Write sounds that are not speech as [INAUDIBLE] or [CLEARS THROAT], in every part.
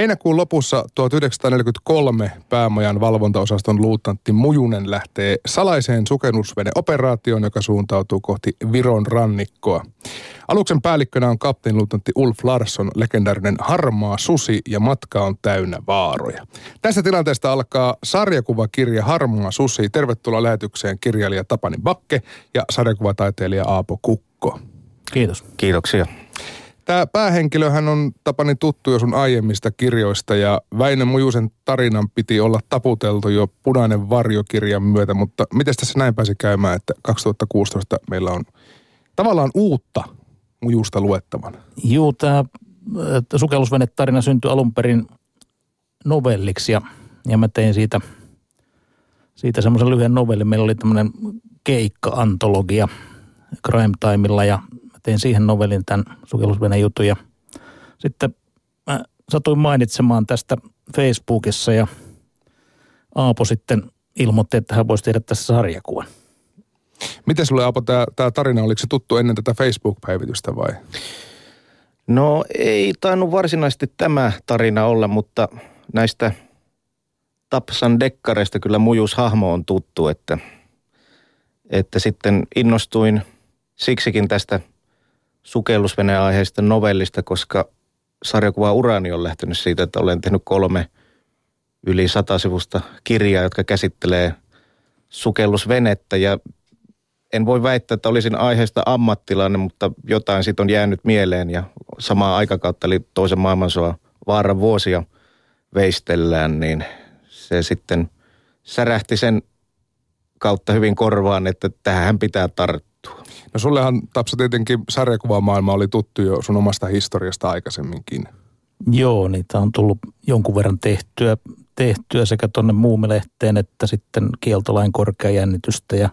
Heinäkuun lopussa 1943 päämajan valvontaosaston luutantti Mujunen lähtee salaiseen sukennusveneoperaatioon, joka suuntautuu kohti Viron rannikkoa. Aluksen päällikkönä on kapteenluutantti Ulf Larsson, legendaarinen harmaa susi ja matka on täynnä vaaroja. Tästä tilanteesta alkaa sarjakuvakirja Harmaa susi. Tervetuloa lähetykseen kirjailija Tapani Bakke ja sarjakuvataiteilija Aapo Kukko. Kiitos. Kiitoksia. Tämä päähenkilöhän on Tapani tuttu jo sun aiemmista kirjoista ja Väinö Mujusen tarinan piti olla taputeltu jo Punainen varjokirjan myötä, mutta miten tässä näin pääsi käymään, että 2016 meillä on tavallaan uutta Mujusta luettavan? Juu, tämä sukellusvenetarina syntyi alun perin novelliksi ja, ja mä tein siitä, siitä semmoisen lyhyen novellin. Meillä oli tämmöinen keikka-antologia Crime Timeilla ja tein siihen novellin tämän sukellusveneen jutun ja sitten mä satuin mainitsemaan tästä Facebookissa ja Aapo sitten ilmoitti, että hän voisi tehdä tässä sarjakuvan. Miten sulle Aapo tämä tarina, oliko se tuttu ennen tätä Facebook-päivitystä vai? No ei tainnut varsinaisesti tämä tarina olla, mutta näistä Tapsan dekkareista kyllä mujushahmo on tuttu, että, että sitten innostuin siksikin tästä sukellusveneaiheista novellista, koska sarjakuva Urani on lähtenyt siitä, että olen tehnyt kolme yli sivusta kirjaa, jotka käsittelee sukellusvenettä ja en voi väittää, että olisin aiheesta ammattilainen, mutta jotain siitä on jäänyt mieleen ja samaa aikakautta eli toisen maailmansodan vaaran vuosia veistellään, niin se sitten särähti sen kautta hyvin korvaan, että tähän pitää tarttua. No sullehan Tapsa tietenkin sarjakuvamaailma oli tuttu jo sun omasta historiasta aikaisemminkin. Joo, niitä on tullut jonkun verran tehtyä, tehtyä sekä tuonne muumelehteen että sitten kieltolain korkeajännitystä ja,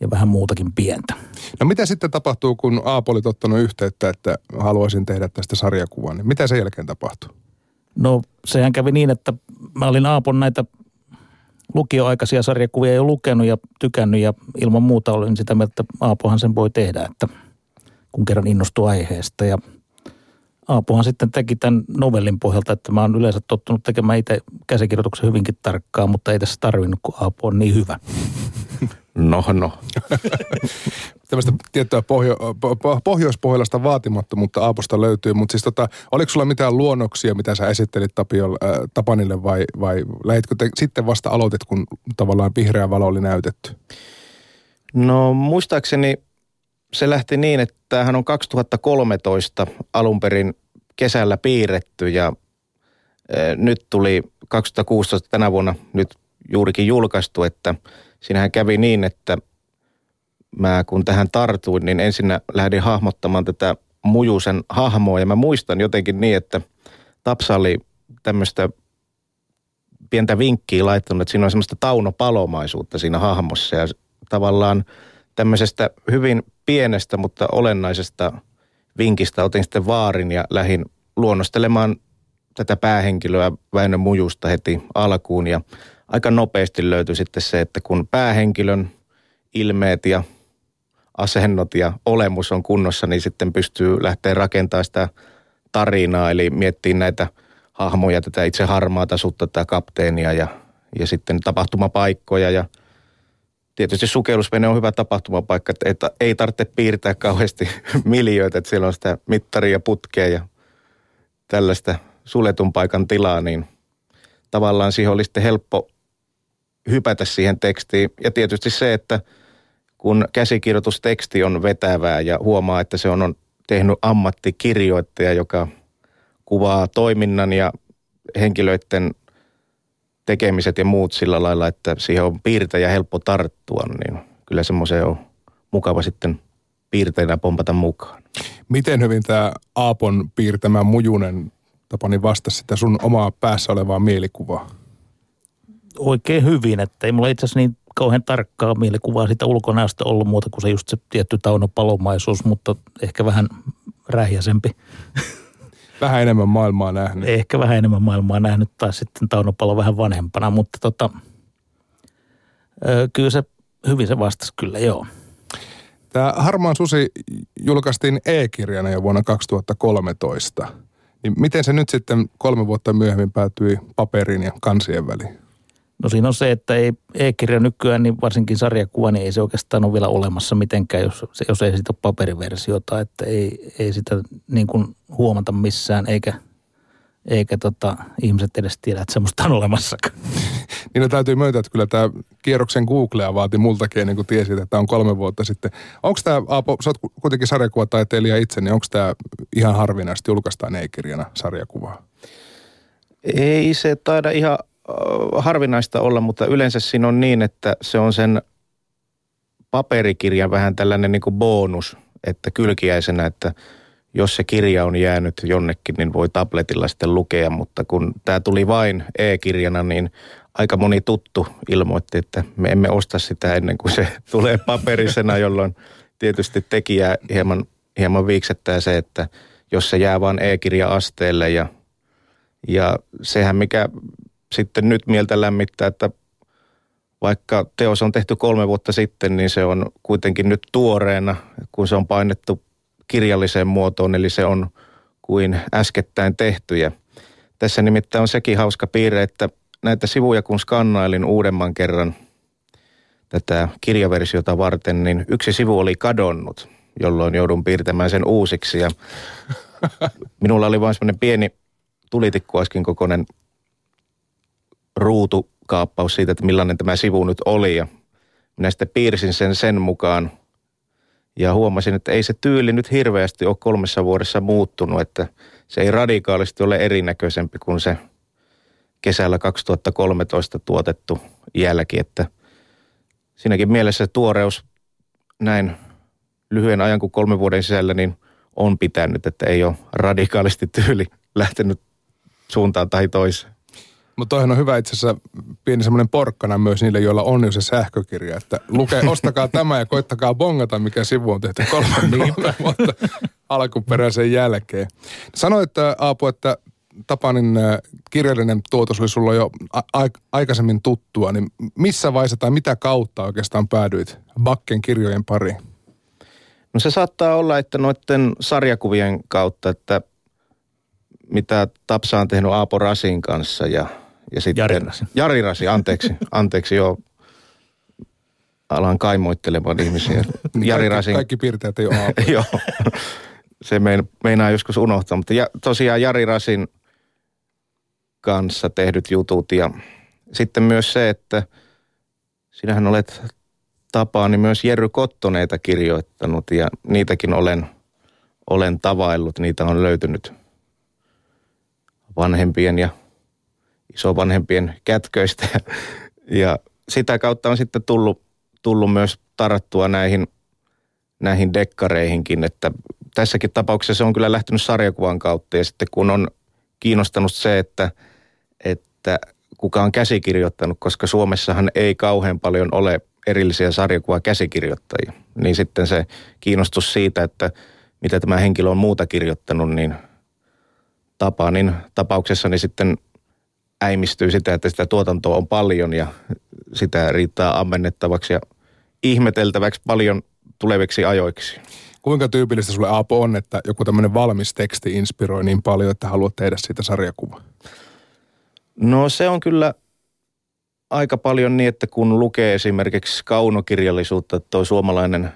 ja vähän muutakin pientä. No mitä sitten tapahtuu, kun Aapo oli ottanut yhteyttä, että haluaisin tehdä tästä sarjakuvan, niin mitä sen jälkeen tapahtuu? No sehän kävi niin, että mä olin Aapon näitä lukioaikaisia sarjakuvia jo lukenut ja tykännyt ja ilman muuta olin sitä mieltä, että Aapohan sen voi tehdä, että kun kerran innostui aiheesta ja Aapohan sitten teki tämän novellin pohjalta, että mä oon yleensä tottunut tekemään itse käsikirjoituksen hyvinkin tarkkaan, mutta ei tässä tarvinnut, kun Aapo on niin hyvä. No, no. [LAUGHS] Tällaista tiettyä pohjo, pohjoispohjalaista vaatimattomuutta Aaposta löytyy, mutta siis tota, oliko sulla mitään luonnoksia, mitä sä esittelit Tapio, äh, Tapanille vai, vai lähditkö te sitten vasta aloitit, kun tavallaan vihreä valo oli näytetty? No muistaakseni se lähti niin, että tämähän on 2013 alun perin kesällä piirretty ja äh, nyt tuli 2016 tänä vuonna nyt juurikin julkaistu, että – siinähän kävi niin, että mä kun tähän tartuin, niin ensin lähdin hahmottamaan tätä Mujusen hahmoa. Ja mä muistan jotenkin niin, että Tapsa oli tämmöistä pientä vinkkiä laittanut, että siinä on semmoista taunopalomaisuutta siinä hahmossa. Ja tavallaan tämmöisestä hyvin pienestä, mutta olennaisesta vinkistä otin sitten vaarin ja lähdin luonnostelemaan tätä päähenkilöä Väinö Mujusta heti alkuun. Ja aika nopeasti löytyi sitten se, että kun päähenkilön ilmeet ja asennot ja olemus on kunnossa, niin sitten pystyy lähteä rakentamaan sitä tarinaa, eli miettii näitä hahmoja, tätä itse harmaata sutta, tätä kapteenia ja, ja sitten tapahtumapaikkoja. Ja tietysti sukellusvene on hyvä tapahtumapaikka, että ei, tarvitse piirtää kauheasti [LAUGHS] miljöitä, että siellä on sitä mittaria putkea ja tällaista suletun paikan tilaa, niin tavallaan siihen oli sitten helppo hypätä siihen tekstiin. Ja tietysti se, että kun käsikirjoitusteksti on vetävää ja huomaa, että se on, on tehnyt ammattikirjoittaja, joka kuvaa toiminnan ja henkilöiden tekemiset ja muut sillä lailla, että siihen on piirtäjä helppo tarttua, niin kyllä semmoiseen on mukava sitten piirteinä pompata mukaan. Miten hyvin tämä Aapon piirtämä mujunen Tapani vastasi sitä sun omaa päässä olevaa mielikuvaa? Oikein hyvin, että ei mulla itse asiassa niin kauhean tarkkaa mielikuvaa siitä ulkonäöstä ollut muuta kuin se just se tietty taunopalomaisuus, mutta ehkä vähän rähjäsempi. [LAUGHS] Vähän enemmän maailmaa nähnyt. Ehkä vähän enemmän maailmaa nähnyt tai sitten taunopalo vähän vanhempana, mutta tota, kyllä se hyvin se vastasi kyllä, joo. Tämä Harmaan susi julkaistiin e-kirjana jo vuonna 2013. Niin miten se nyt sitten kolme vuotta myöhemmin päätyi paperin ja kansien väliin? No siinä on se, että ei e-kirja nykyään, niin varsinkin sarjakuva, niin ei se oikeastaan ole vielä olemassa mitenkään, jos, jos ei siitä ole paperiversiota, että ei, ei sitä niin kuin huomata missään, eikä, eikä tota, ihmiset edes tiedä, että semmoista on olemassakaan. [LAUGHS] niin no täytyy myöntää, että kyllä tämä kierroksen Googlea vaati multakin ennen kuin tiesit, että on kolme vuotta sitten. Onko tämä, Aapo, sä oot kuitenkin sarjakuvataiteilija itse, niin onko tämä ihan harvinaisesti julkaistaan e-kirjana sarjakuvaa? Ei se taida ihan harvinaista olla, mutta yleensä siinä on niin, että se on sen paperikirjan vähän tällainen niin kuin bonus, että kylkiäisenä, että jos se kirja on jäänyt jonnekin, niin voi tabletilla sitten lukea, mutta kun tämä tuli vain e-kirjana, niin aika moni tuttu ilmoitti, että me emme osta sitä ennen kuin se [LAUGHS] tulee paperisena, jolloin tietysti tekijä hieman, hieman viiksettää se, että jos se jää vain e-kirja-asteelle ja, ja sehän mikä sitten nyt mieltä lämmittää, että vaikka teos on tehty kolme vuotta sitten, niin se on kuitenkin nyt tuoreena, kun se on painettu kirjalliseen muotoon, eli se on kuin äskettäin tehty. Ja tässä nimittäin on sekin hauska piirre, että näitä sivuja kun skannailin uudemman kerran tätä kirjaversiota varten, niin yksi sivu oli kadonnut, jolloin joudun piirtämään sen uusiksi. Ja [LAUGHS] minulla oli vain semmoinen pieni tulitikkuaskin kokoinen ruutukaappaus siitä, että millainen tämä sivu nyt oli. Ja minä sitten piirsin sen sen mukaan ja huomasin, että ei se tyyli nyt hirveästi ole kolmessa vuodessa muuttunut, että se ei radikaalisti ole erinäköisempi kuin se kesällä 2013 tuotettu jälki, että siinäkin mielessä tuoreus näin lyhyen ajan kuin kolmen vuoden sisällä niin on pitänyt, että ei ole radikaalisti tyyli lähtenyt suuntaan tai toiseen. Mutta toihan on hyvä itse asiassa pieni semmoinen porkkana myös niille, joilla on jo se sähkökirja. Että luke, ostakaa tämä ja koittakaa bongata, mikä sivu on tehty kolme, kolme vuotta alkuperäisen jälkeen. Sanoit Aapu, että Tapanin kirjallinen tuotos oli sulla jo a- aikaisemmin tuttua, niin missä vaiheessa tai mitä kautta oikeastaan päädyit Bakken kirjojen pariin? No se saattaa olla, että noiden sarjakuvien kautta, että mitä Tapsa on tehnyt Aapo Rasin kanssa ja ja sitten, Jari Rasi. Jari Rasi, anteeksi. [LAUGHS] anteeksi, joo. Alan kaimoittelemaan ihmisiä. Niin Jari kaikki, Rasin. Kaikki piirteet ei ole [LAUGHS] Joo. Se meinaa joskus unohtaa. Mutta ja, tosiaan Jari Rasin kanssa tehdyt jutut ja sitten myös se, että sinähän olet tapaani myös Jerry Kottoneita kirjoittanut ja niitäkin olen, olen tavaillut. Niitä on löytynyt vanhempien ja isovanhempien kätköistä. [LAUGHS] Ja sitä kautta on sitten tullut, tullut myös tarattua näihin, näihin dekkareihinkin, että tässäkin tapauksessa se on kyllä lähtenyt sarjakuvan kautta ja sitten kun on kiinnostanut se, että, että kuka on käsikirjoittanut, koska Suomessahan ei kauhean paljon ole erillisiä sarjakuva käsikirjoittajia, niin sitten se kiinnostus siitä, että mitä tämä henkilö on muuta kirjoittanut, niin Tapanin tapauksessani sitten äimistyy sitä, että sitä tuotantoa on paljon ja sitä riittää ammennettavaksi ja ihmeteltäväksi paljon tuleviksi ajoiksi. Kuinka tyypillistä sulle Aapo on, että joku tämmöinen valmis teksti inspiroi niin paljon, että haluat tehdä siitä sarjakuvaa? No se on kyllä aika paljon niin, että kun lukee esimerkiksi kaunokirjallisuutta, tuo suomalainen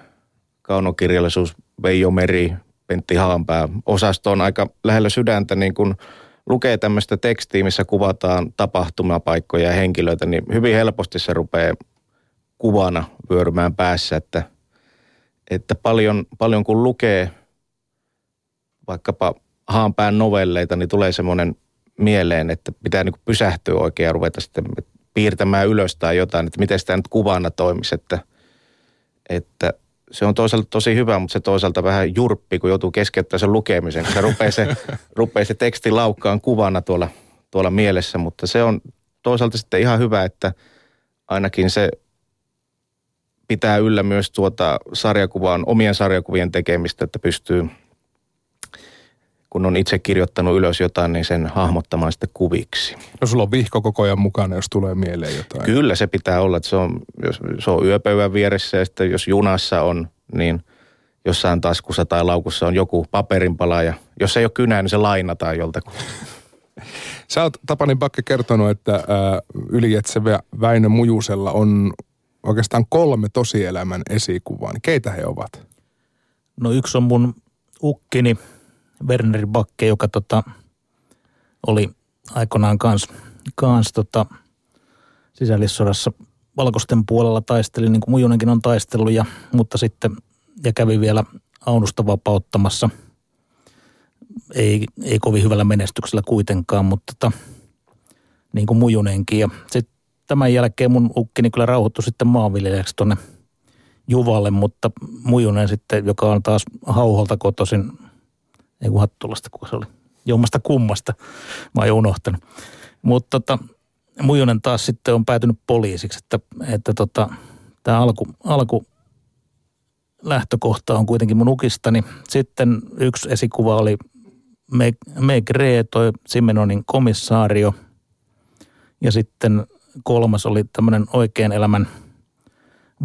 kaunokirjallisuus Veijo Meri, Pentti Haanpää, osasto on aika lähellä sydäntä niin kuin – lukee tämmöistä tekstiä, missä kuvataan tapahtumapaikkoja ja henkilöitä, niin hyvin helposti se rupeaa kuvana vyörymään päässä, että, että paljon, paljon kun lukee vaikkapa haanpään novelleita, niin tulee semmoinen mieleen, että pitää niin pysähtyä oikein ja ruveta sitten piirtämään ylös tai jotain, että miten sitä nyt kuvana toimisi, että, että se on toisaalta tosi hyvä, mutta se toisaalta vähän jurppi, kun joutuu keskeyttämään sen lukemisen, kun se rupeaa se, [LAUGHS] rupeaa se teksti laukkaan kuvana tuolla, tuolla mielessä, mutta se on toisaalta sitten ihan hyvä, että ainakin se pitää yllä myös tuota sarjakuvaan, omien sarjakuvien tekemistä, että pystyy – kun on itse kirjoittanut ylös jotain, niin sen hahmottamaan sitten kuviksi. No sulla on vihko koko ajan mukana, jos tulee mieleen jotain. Kyllä se pitää olla, että se on, jos se on yöpöydän vieressä ja sitten jos junassa on, niin jossain taskussa tai laukussa on joku paperinpala ja jos ei ole kynää, niin se lainataan joltakin. Sä oot Tapani Bakke kertonut, että Ylijetsevä Väinö Mujusella on oikeastaan kolme tosielämän esikuvaa. Niin keitä he ovat? No yksi on mun ukkini Werneri Bakke, joka tota, oli aikoinaan kans, kans tota, sisällissodassa valkoisten puolella taisteli, niin kuin Mujunenkin on taistellut, ja, mutta sitten ja kävi vielä Aunusta vapauttamassa. Ei, ei kovin hyvällä menestyksellä kuitenkaan, mutta tota, niin kuin Mujunenkin. Ja sitten tämän jälkeen mun ukkini kyllä rauhoittui sitten maanviljelijäksi tuonne Juvalle, mutta Mujunen sitten, joka on taas Hauholta kotoisin, ei kun Hattulasta, kun se oli jommasta kummasta, mä oon unohtanut. Mutta tota, Mujunen taas sitten on päätynyt poliisiksi, että, että tota, tämä alku, alku lähtökohta on kuitenkin mun ukistani. Sitten yksi esikuva oli Meg Ree, toi Simenonin komissaario. Ja sitten kolmas oli tämmöinen oikean elämän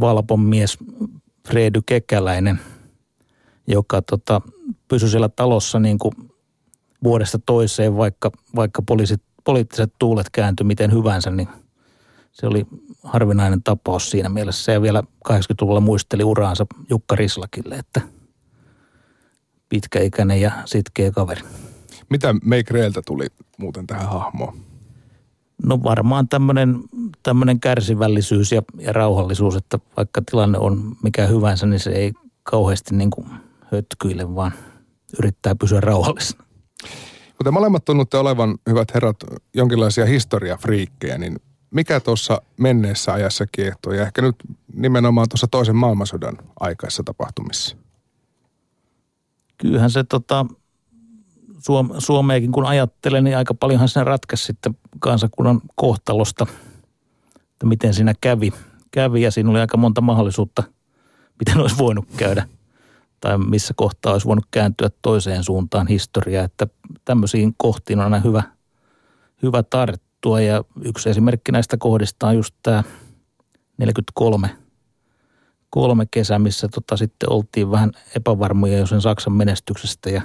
valpon mies Fredy Kekäläinen, joka tota, pysyi siellä talossa niin kuin vuodesta toiseen, vaikka, vaikka poliisit, poliittiset tuulet kääntyi miten hyvänsä, niin se oli harvinainen tapaus siinä mielessä. Ja vielä 80-luvulla muisteli uraansa Jukka Rislakille, että pitkäikäinen ja sitkeä kaveri. Mitä Meikreeltä tuli muuten tähän hahmoon? No varmaan tämmöinen, tämmöinen kärsivällisyys ja, ja rauhallisuus, että vaikka tilanne on mikä hyvänsä, niin se ei kauheasti niin kuin hötkyile, vaan yrittää pysyä rauhallisena. Kuten molemmat tunnutte olevan, hyvät herrat, jonkinlaisia historiafriikkejä, niin mikä tuossa menneessä ajassa kiehtoo ja ehkä nyt nimenomaan tuossa toisen maailmansodan aikaisessa tapahtumissa? Kyllähän se tota, Suom- Suomeakin kun ajattelen, niin aika paljonhan se ratkaisi sitten kansakunnan kohtalosta, että miten siinä kävi. kävi ja siinä oli aika monta mahdollisuutta, miten olisi voinut käydä tai missä kohtaa olisi voinut kääntyä toiseen suuntaan historiaa, että tämmöisiin kohtiin on aina hyvä, hyvä tarttua ja yksi esimerkki näistä kohdista on just tämä 43 kolme kesä, missä tota sitten oltiin vähän epävarmoja jo sen Saksan menestyksestä ja,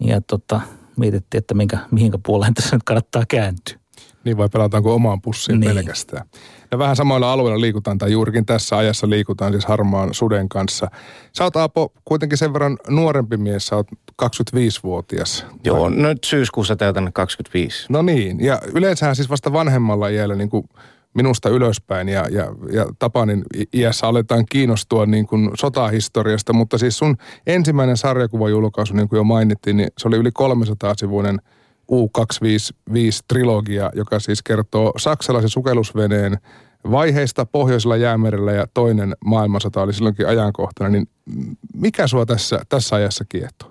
ja tota, mietittiin, että minkä, mihinkä puoleen tässä nyt kannattaa kääntyä. Niin vai pelataanko omaan pussiin niin. pelkästään? Ja vähän samoilla alueilla liikutaan, tai juurikin tässä ajassa liikutaan siis harmaan suden kanssa. Sä oot Aapo kuitenkin sen verran nuorempi mies, sä oot 25-vuotias. Joo, nyt syyskuussa täytän 25. No niin, ja yleensähän siis vasta vanhemmalla iällä niin kuin minusta ylöspäin ja, ja, ja Tapanin iässä aletaan kiinnostua niin kuin sotahistoriasta, mutta siis sun ensimmäinen sarjakuvajulkaisu, niin kuin jo mainittiin, niin se oli yli 300-sivuinen – U255-trilogia, joka siis kertoo saksalaisen sukellusveneen vaiheista Pohjoisella jäämerellä ja toinen maailmansota oli silloinkin ajankohtana, niin mikä sua tässä, tässä ajassa kiehtoo?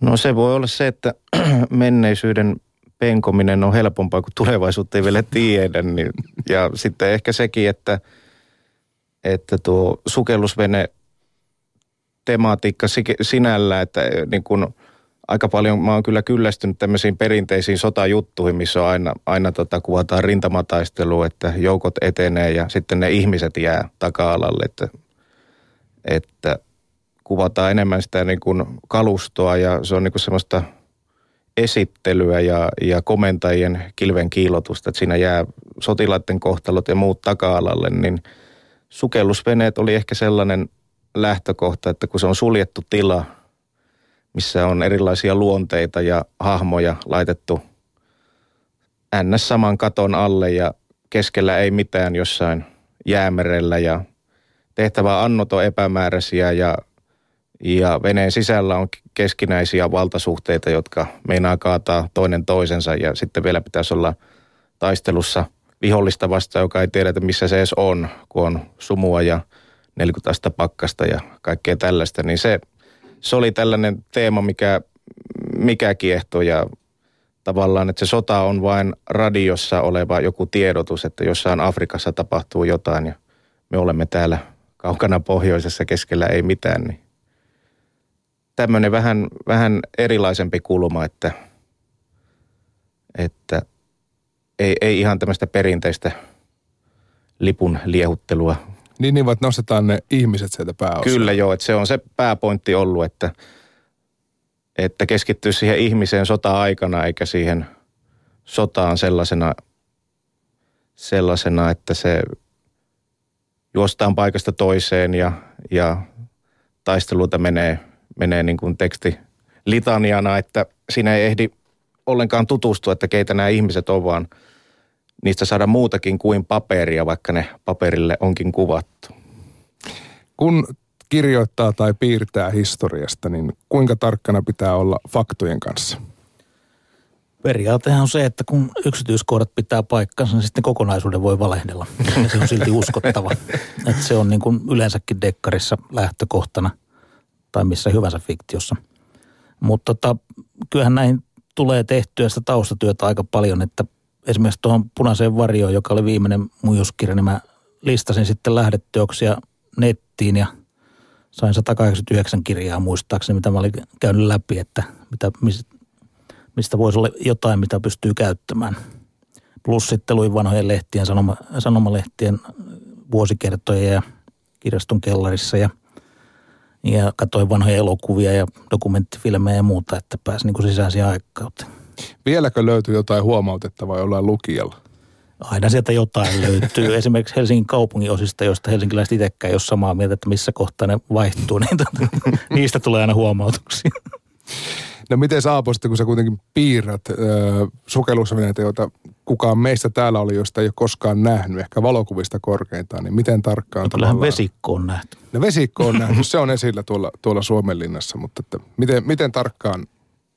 No se voi olla se, että [CLEARS THROAT] menneisyyden penkominen on helpompaa, kuin tulevaisuutta ei vielä tiedä. Niin, ja sitten ehkä sekin, että, että tuo sukellusvene tematiikka sinällä, että niin kun aika paljon mä oon kyllä kyllästynyt tämmöisiin perinteisiin sotajuttuihin, missä on aina, aina tota, kuvataan rintamataistelua, että joukot etenee ja sitten ne ihmiset jää taka-alalle, että, että kuvataan enemmän sitä niin kuin kalustoa ja se on niin kuin semmoista esittelyä ja, ja komentajien kilven kiilotusta, että siinä jää sotilaiden kohtalot ja muut taka-alalle, niin sukellusveneet oli ehkä sellainen lähtökohta, että kun se on suljettu tila – missä on erilaisia luonteita ja hahmoja laitettu ns. saman katon alle ja keskellä ei mitään jossain jäämerellä ja tehtävä annot on epämääräisiä ja, ja veneen sisällä on keskinäisiä valtasuhteita, jotka meinaa kaataa toinen toisensa ja sitten vielä pitäisi olla taistelussa vihollista vastaan, joka ei tiedä, missä se edes on, kun on sumua ja 40 pakkasta ja kaikkea tällaista, niin se – se oli tällainen teema, mikä, mikä kiehtoi ja tavallaan, että se sota on vain radiossa oleva joku tiedotus, että jossain Afrikassa tapahtuu jotain ja me olemme täällä kaukana pohjoisessa keskellä ei mitään, niin tämmöinen vähän, vähän erilaisempi kulma, että, että ei, ei ihan tämmöistä perinteistä lipun liehuttelua Niin, niin, että nostetaan ne ihmiset sieltä pääosasta. Kyllä joo, että se on se pääpointti ollut, että, että keskittyy siihen ihmiseen sota-aikana eikä siihen sotaan sellaisena, sellaisena että se juostaan paikasta toiseen ja, ja taisteluita menee, menee niin kuin teksti litaniana, että siinä ei ehdi ollenkaan tutustua, että keitä nämä ihmiset on, vaan niistä saada muutakin kuin paperia, vaikka ne paperille onkin kuvattu. Kun kirjoittaa tai piirtää historiasta, niin kuinka tarkkana pitää olla faktojen kanssa? Periaatehan on se, että kun yksityiskohdat pitää paikkansa, niin sitten kokonaisuuden voi valehdella. Ja se on silti uskottava. [LAUGHS] että se on niin kuin yleensäkin dekkarissa lähtökohtana tai missä hyvänsä fiktiossa. Mutta tota, kyllähän näihin tulee tehtyä sitä taustatyötä aika paljon, että esimerkiksi tuohon punaiseen varjoon, joka oli viimeinen muijuskirja, niin mä listasin sitten lähdeteoksia nettiin ja sain 189 kirjaa muistaakseni, mitä mä olin käynyt läpi, että mitä, mistä voisi olla jotain, mitä pystyy käyttämään. Plus sitten luin vanhojen lehtien, sanoma, sanomalehtien vuosikertoja ja kirjaston kellarissa ja, ja katsoin vanhoja elokuvia ja dokumenttifilmejä ja muuta, että pääsi niin kuin sisään siihen aikauteen. Vieläkö löytyy jotain huomautettavaa jollain lukijalla? Aina sieltä jotain löytyy. [LAUGHS] Esimerkiksi Helsingin kaupungin osista, joista helsinkiläiset itsekään ei ole samaa mieltä, että missä kohtaa ne vaihtuu, niin tota, [LAUGHS] niistä tulee aina huomautuksia. No miten Aapo sitten, kun sä kuitenkin piirrät äh, sukellusveneitä, joita kukaan meistä täällä oli, josta ei ole koskaan nähnyt, ehkä valokuvista korkeintaan, niin miten tarkkaan? No, kyllähän vesikko on nähty. No vesikko on [LAUGHS] nähty, se on esillä tuolla, tuolla Suomenlinnassa, mutta että miten, miten tarkkaan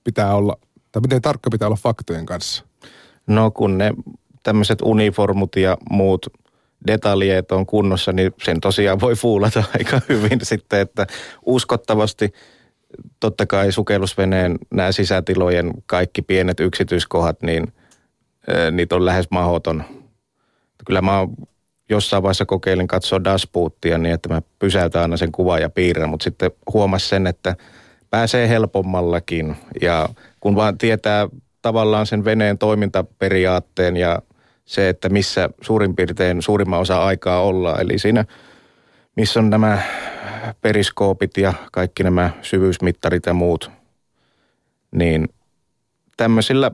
pitää olla, tai miten tarkka pitää olla faktojen kanssa? No kun ne tämmöiset uniformut ja muut detaljeet on kunnossa, niin sen tosiaan voi fuulata [LAUGHS] aika hyvin sitten, että uskottavasti totta kai sukellusveneen nämä sisätilojen kaikki pienet yksityiskohdat, niin niitä on lähes mahdoton. Kyllä mä jossain vaiheessa kokeilin katsoa dashbootia niin, että mä pysäytän aina sen kuvan ja piirrän, mutta sitten huomasin sen, että pääsee helpommallakin ja kun vaan tietää tavallaan sen veneen toimintaperiaatteen ja se, että missä suurin piirtein suurimman osa aikaa ollaan. Eli siinä, missä on nämä periskoopit ja kaikki nämä syvyysmittarit ja muut, niin tämmöisillä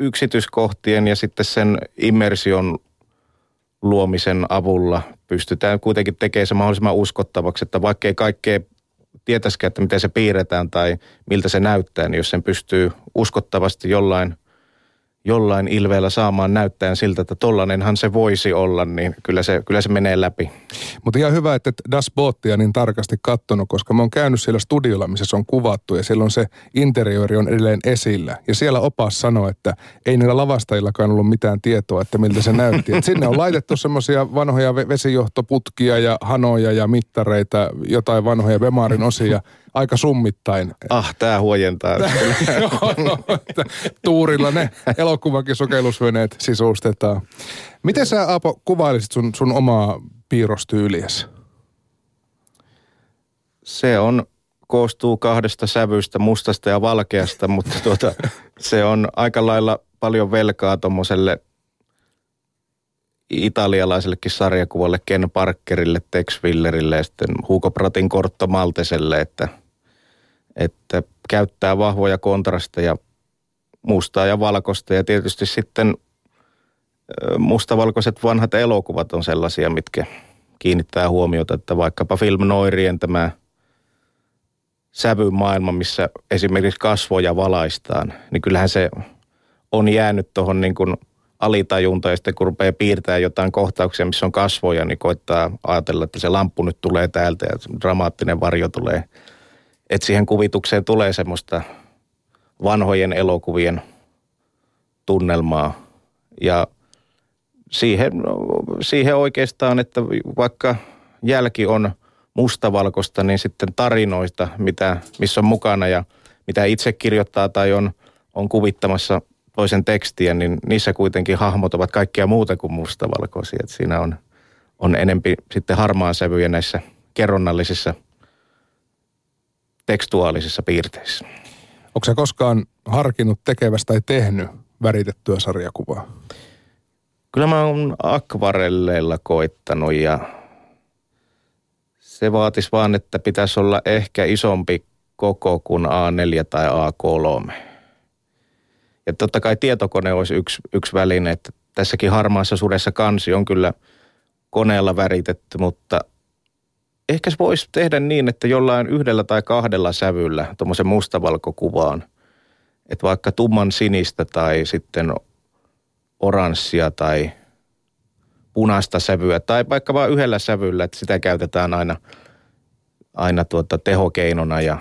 yksityiskohtien ja sitten sen immersion luomisen avulla pystytään kuitenkin tekemään se mahdollisimman uskottavaksi, että vaikka ei kaikkea tietäisikään, että miten se piirretään tai miltä se näyttää, niin jos sen pystyy uskottavasti jollain jollain ilveellä saamaan näyttäen siltä, että tollanenhan se voisi olla, niin kyllä se, kyllä se menee läpi. Mutta ihan hyvä, että Das Bottia niin tarkasti kattonut, koska mä oon käynyt siellä studiolla, missä se on kuvattu ja siellä on se interiöri on edelleen esillä. Ja siellä opas sanoi, että ei niillä lavastajillakaan ollut mitään tietoa, että miltä se näytti. Et sinne on laitettu semmoisia vanhoja vesijohtoputkia ja hanoja ja mittareita, jotain vanhoja Vemarin osia aika summittain. Ah, tää huojentaa. [LAUGHS] Tuurilla ne elokuvankin sukellusveneet sisustetaan. Miten sä Aapo kuvailisit sun, sun omaa piirrostyyliäsi? Se on, koostuu kahdesta sävystä, mustasta ja valkeasta, [LAUGHS] mutta tuota, se on aika lailla paljon velkaa tuommoiselle italialaisellekin sarjakuvalle Ken Parkerille, Tex Willerille ja sitten Hugo Pratin Kortto Malteselle, että – että käyttää vahvoja kontrasteja mustaa ja valkoista. Ja tietysti sitten mustavalkoiset vanhat elokuvat on sellaisia, mitkä kiinnittää huomiota, että vaikkapa Film Noirien tämä sävymaailma, missä esimerkiksi kasvoja valaistaan, niin kyllähän se on jäänyt tuohon niin kuin alitajunta ja sitten kun rupeaa piirtää jotain kohtauksia, missä on kasvoja, niin koittaa ajatella, että se lamppu nyt tulee täältä ja dramaattinen varjo tulee että siihen kuvitukseen tulee semmoista vanhojen elokuvien tunnelmaa. Ja siihen, siihen oikeastaan, että vaikka jälki on mustavalkoista, niin sitten tarinoista, mitä, missä on mukana ja mitä itse kirjoittaa tai on, on kuvittamassa toisen tekstiä, niin niissä kuitenkin hahmot ovat kaikkia muuta kuin mustavalkoisia. Että siinä on, on enempi sitten harmaan sävyjä näissä kerronnallisissa – tekstuaalisissa piirteissä. Onko se koskaan harkinnut tekevästä tai tehnyt väritettyä sarjakuvaa? Kyllä mä oon akvarelleilla koittanut ja Se vaatisi vaan, että pitäisi olla ehkä isompi koko kuin A4 tai A3. Ja totta kai tietokone olisi yksi, yksi väline, että tässäkin harmaassa sudessa kansi on kyllä koneella väritetty, mutta ehkä se voisi tehdä niin, että jollain yhdellä tai kahdella sävyllä tuommoisen mustavalkokuvaan, että vaikka tumman sinistä tai sitten oranssia tai punaista sävyä tai vaikka vain yhdellä sävyllä, että sitä käytetään aina, aina tuota tehokeinona ja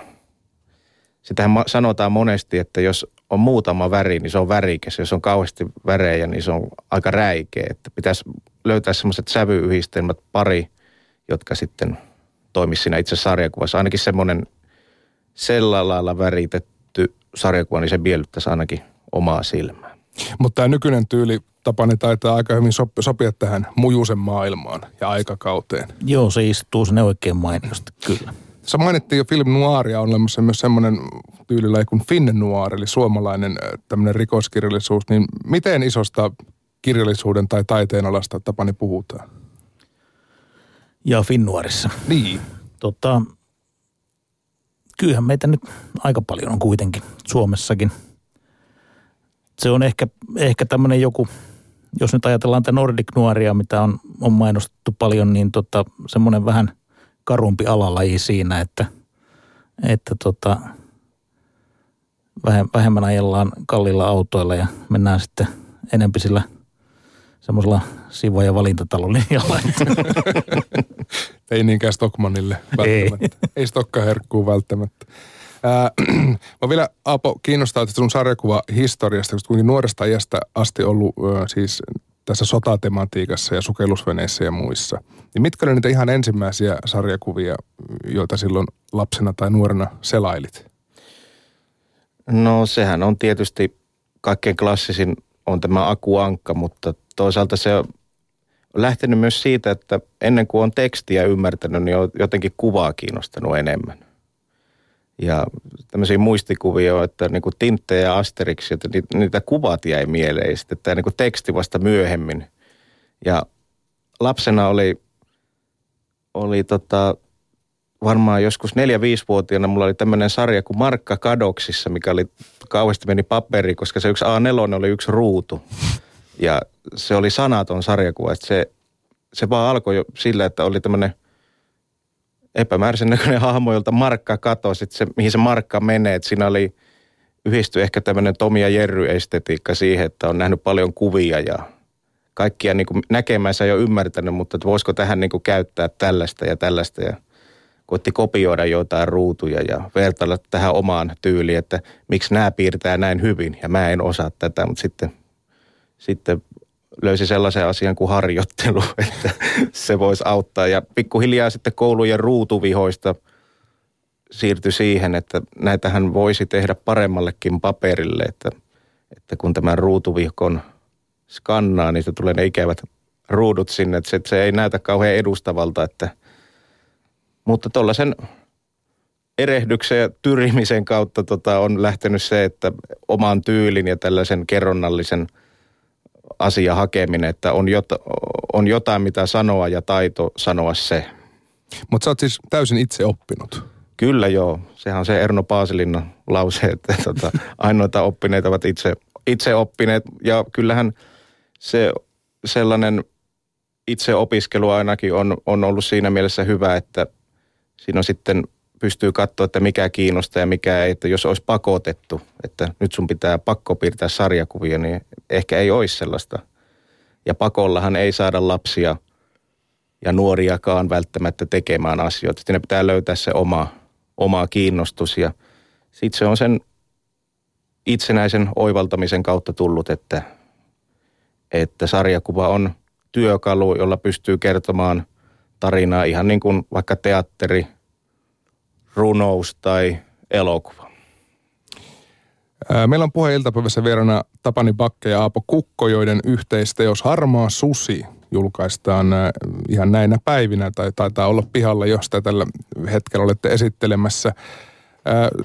sitähän sanotaan monesti, että jos on muutama väri, niin se on värikäs. Jos on kauheasti värejä, niin se on aika räikeä. Että pitäisi löytää semmoiset sävyyhdistelmät pari, jotka sitten toimisi siinä itse sarjakuvassa. Ainakin semmoinen sellä lailla väritetty sarjakuva, niin se miellyttäisi ainakin omaa silmää. Mutta tämä nykyinen tyyli Tapani taitaa aika hyvin sopia tähän mujusen maailmaan ja aikakauteen. Joo, se istuu sinne oikein mainiosti, kyllä. Sä mainittiin jo film noiria, on olemassa myös semmoinen tyylilä kuin finne noir, eli suomalainen tämmöinen rikoskirjallisuus. Niin miten isosta kirjallisuuden tai taiteen alasta Tapani puhutaan? Ja finnuarissa. Niin. Tota, kyllähän meitä nyt aika paljon on kuitenkin Suomessakin. Se on ehkä, ehkä tämmöinen joku, jos nyt ajatellaan tätä Nordic Nuoria, mitä on, on mainostettu paljon, niin tota, semmoinen vähän karumpi alalaji siinä, että, että tota, vähemmän ajellaan kallilla autoilla ja mennään sitten enempi sillä – semmoisella sivu- ja valintatalonlinjalla. [LAUGHS] Ei niinkään Stockmanille välttämättä. Ei, Ei Stokka herkkuu välttämättä. Ää, [CLEARS THROAT] mä vielä Aapo kiinnostaa että sun sarjakuva historiasta, koska kuinka nuoresta iästä asti ollut ää, siis tässä sotatematiikassa ja sukellusveneissä ja muissa. Niin mitkä oli niitä ihan ensimmäisiä sarjakuvia, joita silloin lapsena tai nuorena selailit? No sehän on tietysti kaikkein klassisin on tämä Aku Ankka, mutta toisaalta se on lähtenyt myös siitä, että ennen kuin on tekstiä ymmärtänyt, niin on jotenkin kuvaa kiinnostanut enemmän. Ja tämmöisiä muistikuvia, että niin kuin Tintte ja Asterix, että niitä kuvat jäi mieleen ja sitten tämä niin kuin teksti vasta myöhemmin. Ja lapsena oli, oli tota, varmaan joskus neljä-viisivuotiaana mulla oli tämmöinen sarja kuin Markka Kadoksissa, mikä oli kauheasti meni paperi, koska se yksi A4 oli yksi ruutu. Ja se oli sanaton sarjakuva. Että se, se vaan alkoi jo sillä, että oli tämmöinen epämääräisen näköinen [LAUGHS] hahmo, jolta Markka katosi, että se, mihin se Markka menee. Että siinä oli yhdisty ehkä tämmöinen Tomi ja Jerry-estetiikka siihen, että on nähnyt paljon kuvia ja kaikkia niin näkemänsä jo ymmärtänyt, mutta että voisiko tähän niin käyttää tällaista ja tällaista ja – koitti kopioida jotain ruutuja ja vertailla tähän omaan tyyliin, että miksi nämä piirtää näin hyvin ja mä en osaa tätä, mutta sitten, sitten löysi sellaisen asian kuin harjoittelu, [LAUGHS] että se voisi auttaa. Ja pikkuhiljaa sitten koulujen ruutuvihoista siirtyi siihen, että näitähän voisi tehdä paremmallekin paperille, että, että kun tämän ruutuvihkon skannaa, niin se tulee ne ikävät ruudut sinne, että se, se ei näytä kauhean edustavalta, että – mutta tuollaisen erehdyksen ja tyrimisen kautta tota, on lähtenyt se, että oman tyylin ja tällaisen kerronnallisen asia hakeminen, että on, jot, on jotain mitä sanoa ja taito sanoa se. Mutta sä oot siis täysin itse oppinut. Kyllä joo. Sehän on se Erno Paasilinna lause, että tota, [LAUGHS] ainoita oppineita ovat itse, itse oppineet. Ja kyllähän se sellainen itse opiskelu ainakin on, on ollut siinä mielessä hyvä, että – siinä on sitten pystyy katsoa, että mikä kiinnostaa ja mikä ei. Että jos olisi pakotettu, että nyt sun pitää pakko piirtää sarjakuvia, niin ehkä ei olisi sellaista. Ja pakollahan ei saada lapsia ja nuoriakaan välttämättä tekemään asioita. Siinä pitää löytää se oma, oma kiinnostus ja sitten se on sen itsenäisen oivaltamisen kautta tullut, että, että sarjakuva on työkalu, jolla pystyy kertomaan tarinaa ihan niin kuin vaikka teatteri, runous tai elokuva. Meillä on puheen iltapäivässä vieraana Tapani Bakke ja Aapo Kukko, joiden yhteisteos Harmaa Susi julkaistaan ihan näinä päivinä, tai taitaa olla pihalla, jos tällä hetkellä olette esittelemässä.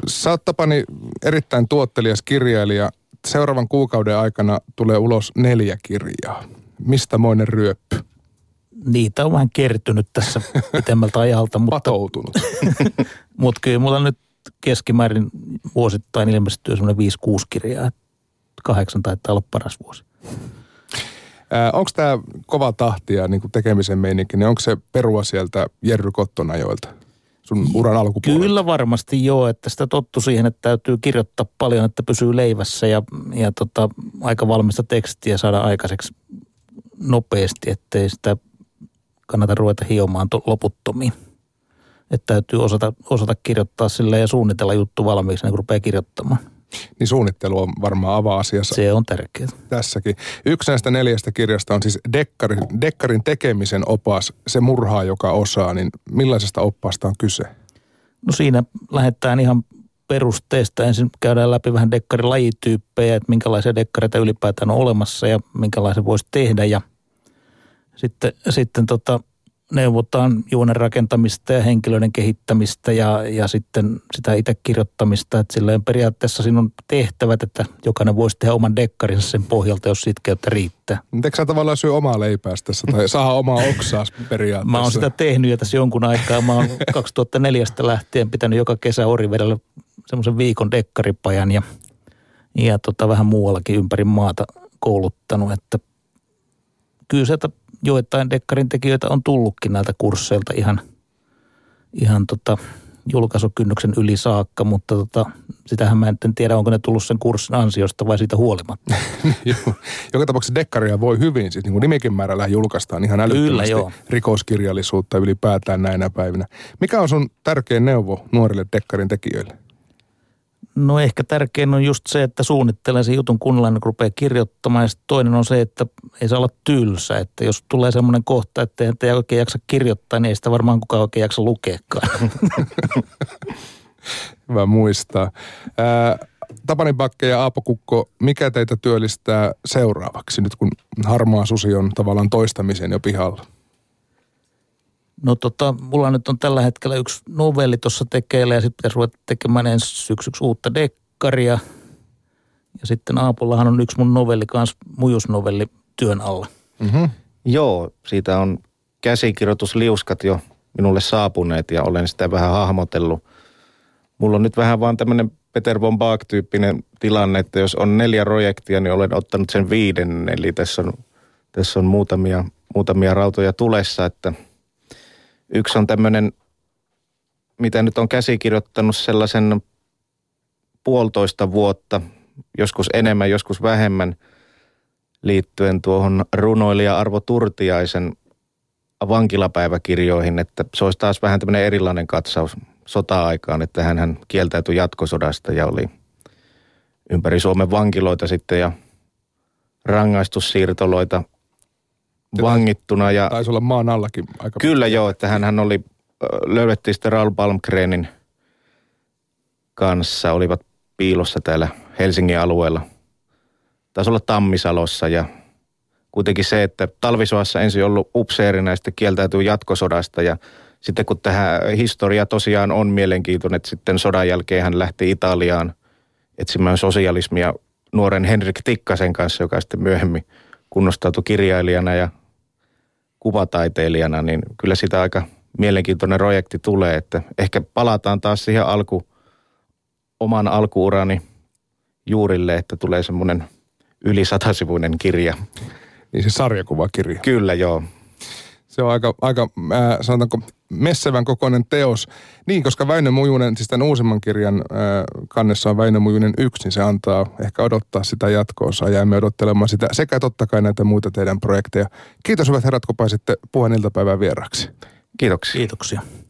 Sä oot Tapani erittäin tuottelias kirjailija. Seuraavan kuukauden aikana tulee ulos neljä kirjaa. Mistä moinen ryöppy? Niitä on vähän kertynyt tässä [LAUGHS] pitemmältä ajalta. mutta, Patoutunut. [LAUGHS] mutta kyllä mulla nyt keskimäärin vuosittain ilmestyy semmoinen 5-6 kirjaa. Kahdeksan taitaa olla paras vuosi. Onko tämä kova tahti ja niin tekemisen meininki, niin onko se perua sieltä Jerry Kotton ajoilta? sun uran alkupuolella? Kyllä varmasti joo, että sitä tottu siihen, että täytyy kirjoittaa paljon, että pysyy leivässä ja, ja tota, aika valmista tekstiä saada aikaiseksi nopeasti, ettei sitä kannata ruveta hiomaan loputtomiin. Että täytyy osata, osata kirjoittaa sille ja suunnitella juttu valmiiksi, kun rupeaa kirjoittamaan. Niin suunnittelu on varmaan ava-asiassa. Se on tärkeää. Tässäkin. Yksi näistä neljästä kirjasta on siis Dekkarin, Dekkarin tekemisen opas, se murhaa joka osaa. Niin millaisesta oppaasta on kyse? No siinä lähdetään ihan perusteesta. Ensin käydään läpi vähän dekkarin lajityyppejä, että minkälaisia dekkareita ylipäätään on olemassa ja minkälaisen voisi tehdä. Ja sitten, sitten tota, neuvotaan juonen rakentamista ja henkilöiden kehittämistä ja, ja sitten sitä itse kirjoittamista. Että silleen periaatteessa siinä on tehtävät, että jokainen voisi tehdä oman dekkarinsa sen pohjalta, jos sitkeyttä riittää. Eikö sä tavallaan syö omaa leipää tässä tai [LAUGHS] saa omaa oksaa periaatteessa? Mä oon sitä tehnyt jo tässä jonkun aikaa. Mä oon [LAUGHS] 2004 lähtien pitänyt joka kesä Orivedellä semmoisen viikon dekkaripajan ja, ja tota, vähän muuallakin ympäri maata kouluttanut, että kyllä sieltä joitain dekkarin tekijöitä on tullutkin näiltä kursseilta ihan, ihan tota, julkaisukynnyksen yli saakka, mutta tota, sitähän mä en tiedä, onko ne tullut sen kurssin ansiosta vai siitä huolimatta. [LAUGHS] Joka tapauksessa dekkaria voi hyvin, siis niin kuin nimikin määrällä julkaistaan ihan älyttömästi Kyllä, joo. rikoskirjallisuutta ylipäätään näinä päivinä. Mikä on sun tärkein neuvo nuorille dekkarin tekijöille? No ehkä tärkein on just se, että suunnittelee sen jutun kunnolla, kun rupeaa kirjoittamaan. Ja toinen on se, että ei saa olla tylsä. Että jos tulee semmoinen kohta, että ei oikein jaksa kirjoittaa, niin ei sitä varmaan kukaan oikein jaksa lukeekaan. [LAUGHS] Hyvä muistaa. Ää, Tapani Bakke ja Aapo Kukko, mikä teitä työllistää seuraavaksi, nyt kun harmaa susi on tavallaan toistamisen jo pihalla? No tota, mulla nyt on tällä hetkellä yksi novelli tuossa tekeillä ja sitten pitäisi ruveta tekemään ensi syksyksi uutta dekkaria. Ja sitten Aapollahan on yksi mun novelli kanssa, mujusnovelli työn alla. Mm-hmm. Joo, siitä on käsikirjoitusliuskat jo minulle saapuneet ja olen sitä vähän hahmotellut. Mulla on nyt vähän vaan tämmöinen Peter von Baak-tyyppinen tilanne, että jos on neljä projektia, niin olen ottanut sen viiden. Eli tässä on, tässä on muutamia, muutamia rautoja tulessa, että – Yksi on tämmöinen, mitä nyt on käsikirjoittanut sellaisen puolitoista vuotta, joskus enemmän, joskus vähemmän, liittyen tuohon runoilija Arvo Turtiaisen vankilapäiväkirjoihin, että se olisi taas vähän tämmöinen erilainen katsaus sota-aikaan, että hän kieltäytyi jatkosodasta ja oli ympäri Suomen vankiloita sitten ja rangaistussiirtoloita vangittuna. Ja, taisi olla maan allakin aika Kyllä joo, että hän, hän oli, löydettiin sitten Raul Palmgrenin kanssa, olivat piilossa täällä Helsingin alueella. Taisi olla Tammisalossa ja kuitenkin se, että talvisoassa ensin ollut upseerina ja sitten kieltäytyy jatkosodasta ja sitten kun tähän historia tosiaan on mielenkiintoinen, että sitten sodan jälkeen hän lähti Italiaan etsimään sosialismia nuoren Henrik Tikkasen kanssa, joka sitten myöhemmin kunnostautui kirjailijana ja kuvataiteilijana, niin kyllä sitä aika mielenkiintoinen projekti tulee, että ehkä palataan taas siihen alku, oman alkuurani juurille, että tulee semmoinen yli satasivuinen kirja. Niin se sarjakuvakirja. Kyllä, joo. Se on aika, aika äh, sanotaanko, messevän kokoinen teos. Niin, koska Väinö Mujunen, siis tämän uusimman kirjan äh, kannessa on Väinö Mujunen yksi, niin se antaa ehkä odottaa sitä jatkoosa. Jäämme odottelemaan sitä sekä totta kai näitä muita teidän projekteja. Kiitos hyvät herrat, kun pääsitte puheen iltapäivän vieraksi. Kiitoksia. Kiitoksia.